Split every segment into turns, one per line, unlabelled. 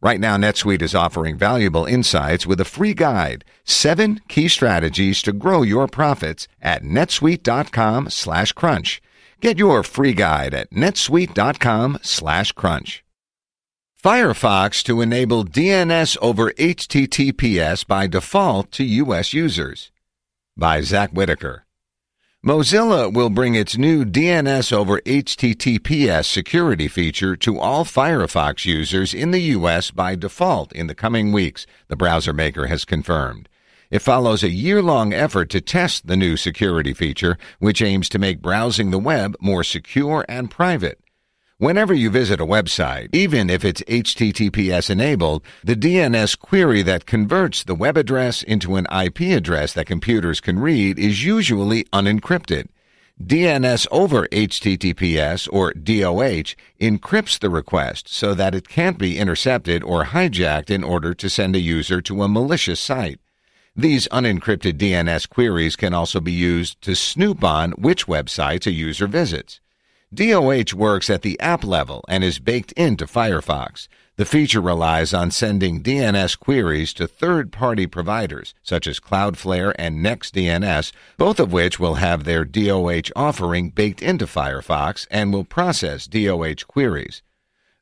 Right now, NetSuite is offering valuable insights with a free guide, seven key strategies to grow your profits at netsuite.com slash crunch. Get your free guide at netsuite.com slash crunch. Firefox to enable DNS over HTTPS by default to U.S. users. By Zack Whittaker. Mozilla will bring its new DNS over HTTPS security feature to all Firefox users in the U.S. by default in the coming weeks, the browser maker has confirmed. It follows a year long effort to test the new security feature, which aims to make browsing the web more secure and private. Whenever you visit a website, even if it's HTTPS enabled, the DNS query that converts the web address into an IP address that computers can read is usually unencrypted. DNS over HTTPS or DOH encrypts the request so that it can't be intercepted or hijacked in order to send a user to a malicious site. These unencrypted DNS queries can also be used to snoop on which websites a user visits. DOH works at the app level and is baked into Firefox. The feature relies on sending DNS queries to third party providers such as Cloudflare and NextDNS, both of which will have their DOH offering baked into Firefox and will process DOH queries.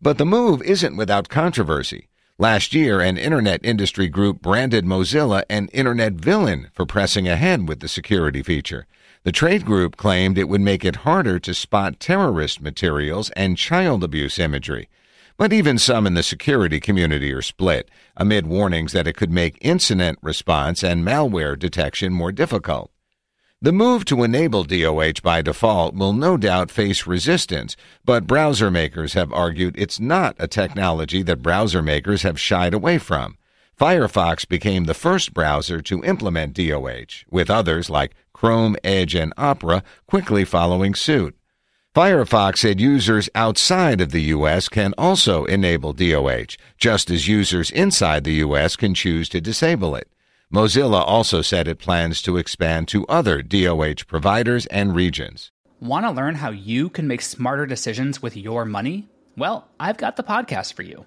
But the move isn't without controversy. Last year, an internet industry group branded Mozilla an internet villain for pressing ahead with the security feature. The trade group claimed it would make it harder to spot terrorist materials and child abuse imagery. But even some in the security community are split, amid warnings that it could make incident response and malware detection more difficult. The move to enable DOH by default will no doubt face resistance, but browser makers have argued it's not a technology that browser makers have shied away from. Firefox became the first browser to implement DOH, with others like Chrome, Edge, and Opera quickly following suit. Firefox said users outside of the U.S. can also enable DOH, just as users inside the U.S. can choose to disable it. Mozilla also said it plans to expand to other DOH providers and regions.
Want to learn how you can make smarter decisions with your money? Well, I've got the podcast for you.